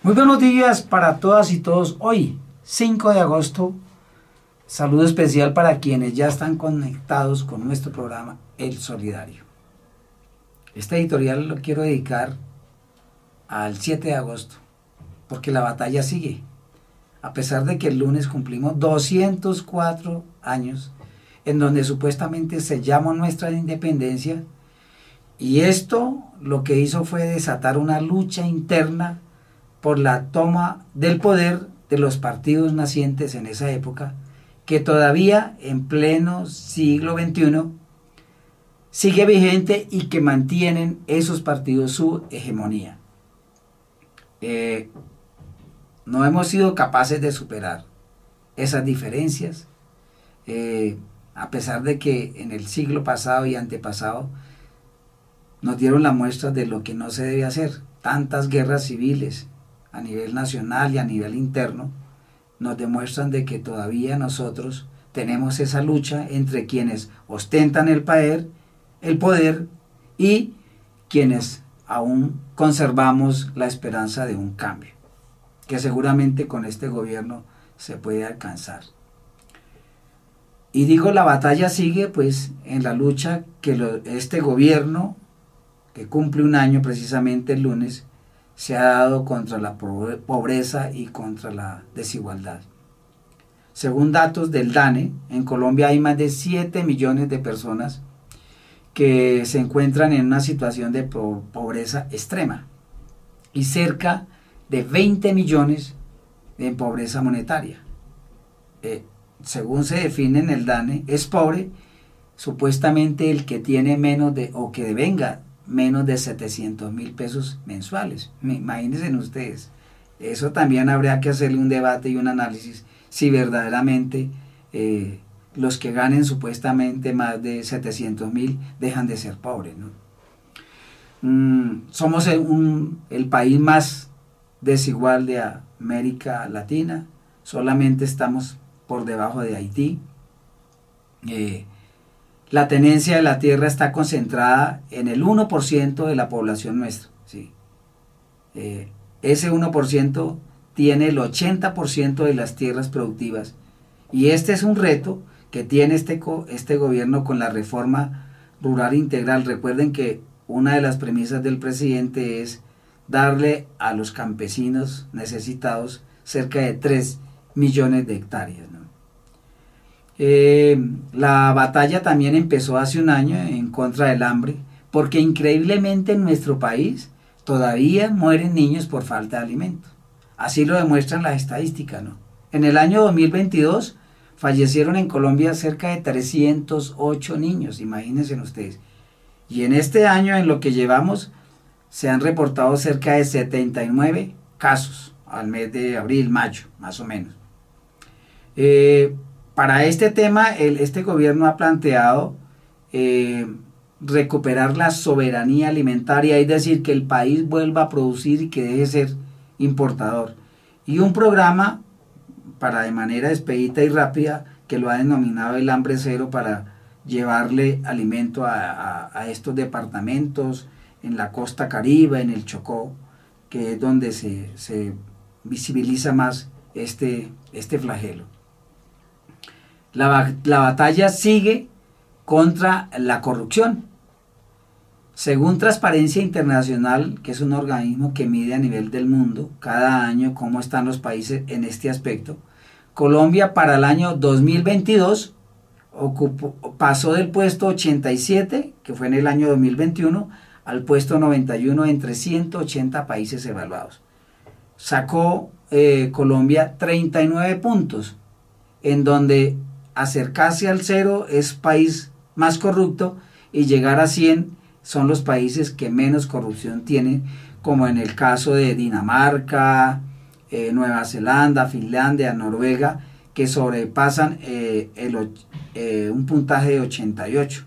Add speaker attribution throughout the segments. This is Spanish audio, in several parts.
Speaker 1: Muy buenos días para todas y todos. Hoy, 5 de agosto, saludo especial para quienes ya están conectados con nuestro programa El Solidario. Este editorial lo quiero dedicar al 7 de agosto, porque la batalla sigue. A pesar de que el lunes cumplimos 204 años en donde supuestamente sellamos nuestra independencia, y esto lo que hizo fue desatar una lucha interna por la toma del poder de los partidos nacientes en esa época, que todavía en pleno siglo XXI sigue vigente y que mantienen esos partidos su hegemonía. Eh, no hemos sido capaces de superar esas diferencias, eh, a pesar de que en el siglo pasado y antepasado nos dieron la muestra de lo que no se debe hacer. Tantas guerras civiles, a nivel nacional y a nivel interno nos demuestran de que todavía nosotros tenemos esa lucha entre quienes ostentan el poder, el poder y quienes aún conservamos la esperanza de un cambio, que seguramente con este gobierno se puede alcanzar. Y digo, la batalla sigue pues en la lucha que este gobierno, que cumple un año precisamente el lunes, se ha dado contra la pobreza y contra la desigualdad. Según datos del DANE, en Colombia hay más de 7 millones de personas que se encuentran en una situación de pobreza extrema y cerca de 20 millones en pobreza monetaria. Eh, según se define en el DANE, es pobre supuestamente el que tiene menos de o que devenga menos de 700 mil pesos mensuales. Imagínense ustedes. Eso también habría que hacerle un debate y un análisis si verdaderamente eh, los que ganen supuestamente más de 700 mil dejan de ser pobres. Mm, somos el, país más desigual de América Latina. Solamente estamos por debajo de Haití. Eh, la tenencia de la tierra está concentrada en el 1% de la población nuestra. ¿sí? Eh, ese 1% tiene el 80% de las tierras productivas. Y este es un reto que tiene este, este gobierno con la reforma rural integral. Recuerden que una de las premisas del presidente es darle a los campesinos necesitados cerca de 3 millones de hectáreas. Eh, la batalla también empezó hace un año en contra del hambre, porque increíblemente en nuestro país todavía mueren niños por falta de alimento. Así lo demuestran las estadísticas, ¿no? En el año 2022 fallecieron en Colombia cerca de 308 niños, imagínense ustedes. Y en este año, en lo que llevamos, se han reportado cerca de 79 casos al mes de abril, mayo, más o menos. Eh, para este tema, este gobierno ha planteado eh, recuperar la soberanía alimentaria, es decir, que el país vuelva a producir y que deje de ser importador. Y un programa para de manera expedita y rápida que lo ha denominado el hambre cero para llevarle alimento a, estos departamentos en la costa caribe, en el Chocó, que es donde se, se visibiliza más este, este flagelo. La, batalla sigue contra la corrupción. Según Transparencia Internacional, que es un organismo que mide a nivel del mundo cada año cómo están los países en este aspecto, Colombia para el año 2022 pasó del puesto 87, que fue en el año 2021, al puesto 91 entre 180 países evaluados. Sacó eh, Colombia 39 puntos, en donde acercarse al cero es país más corrupto y llegar a 100 son los países que menos corrupción tienen, como en el caso de Dinamarca, eh, Nueva Zelanda, Finlandia, Noruega, que sobrepasan eh, eh, un puntaje de 88.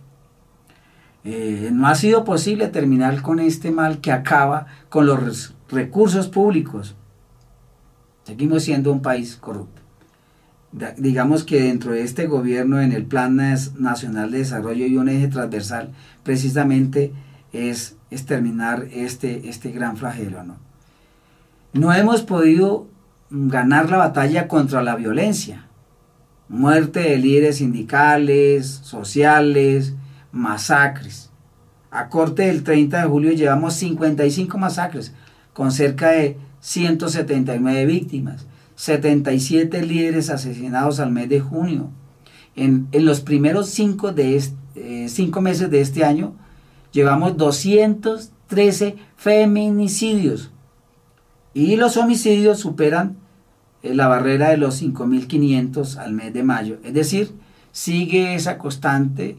Speaker 1: no ha sido posible terminar con este mal que acaba con los recursos públicos. Seguimos siendo un país corrupto digamos que dentro de este gobierno, en el Plan Nacional de Desarrollo y un eje transversal, precisamente es, es terminar este, este gran flagelo. ¿no? No hemos podido ganar la batalla contra la violencia. Muerte de líderes sindicales, sociales, masacres. A corte del 30 de julio llevamos 55 masacres con cerca de 179 víctimas, 77 líderes asesinados al mes de junio. En, los primeros cinco, de eh, cinco meses de este año llevamos 213 feminicidios y los homicidios superan eh, la barrera de los 5.500 al mes de mayo. Es decir, sigue esa constante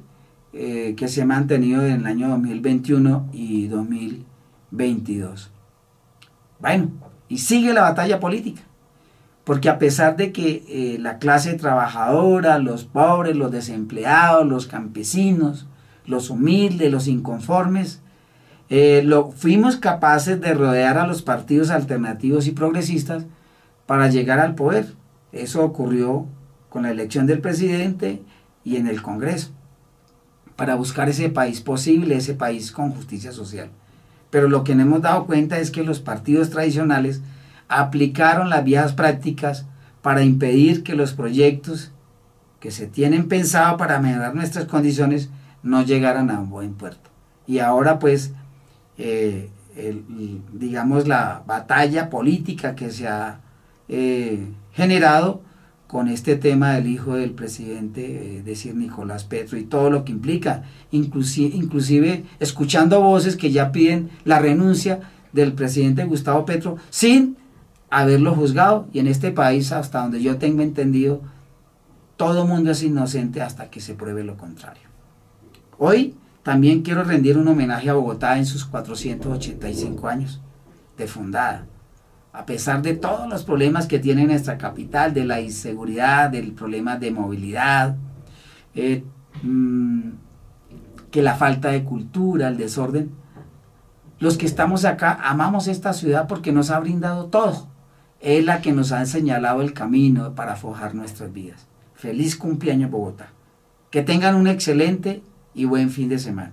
Speaker 1: eh, que se ha mantenido en el año 2021 y 2022. Bueno, y sigue la batalla política. Porque a pesar de que eh, la clase trabajadora, los pobres, los desempleados, los campesinos, los humildes, los inconformes, eh, lo, fuimos capaces de rodear a los partidos alternativos y progresistas para llegar al poder. Eso ocurrió con la elección del presidente y en el Congreso, para buscar ese país posible, ese país con justicia social. Pero lo que nos hemos dado cuenta es que los partidos tradicionales aplicaron las vías prácticas para impedir que los proyectos que se tienen pensado para mejorar nuestras condiciones no llegaran a un buen puerto. Y ahora pues, eh, digamos, la batalla política que se ha eh, generado con este tema del hijo del presidente, eh, decir Nicolás Petro, y todo lo que implica, inclusive, inclusive escuchando voces que ya piden la renuncia del presidente Gustavo Petro sin haberlo juzgado y en este país, hasta donde yo tengo entendido, todo mundo es inocente hasta que se pruebe lo contrario. Hoy también quiero rendir un homenaje a Bogotá en sus 485 años de fundada. A pesar de todos los problemas que tiene nuestra capital, de la inseguridad, del problema de movilidad, eh, mm, que la falta de cultura, el desorden, los que estamos acá amamos esta ciudad porque nos ha brindado todo es la que nos ha señalado el camino para forjar nuestras vidas. Feliz cumpleaños Bogotá. Que tengan un excelente y buen fin de semana.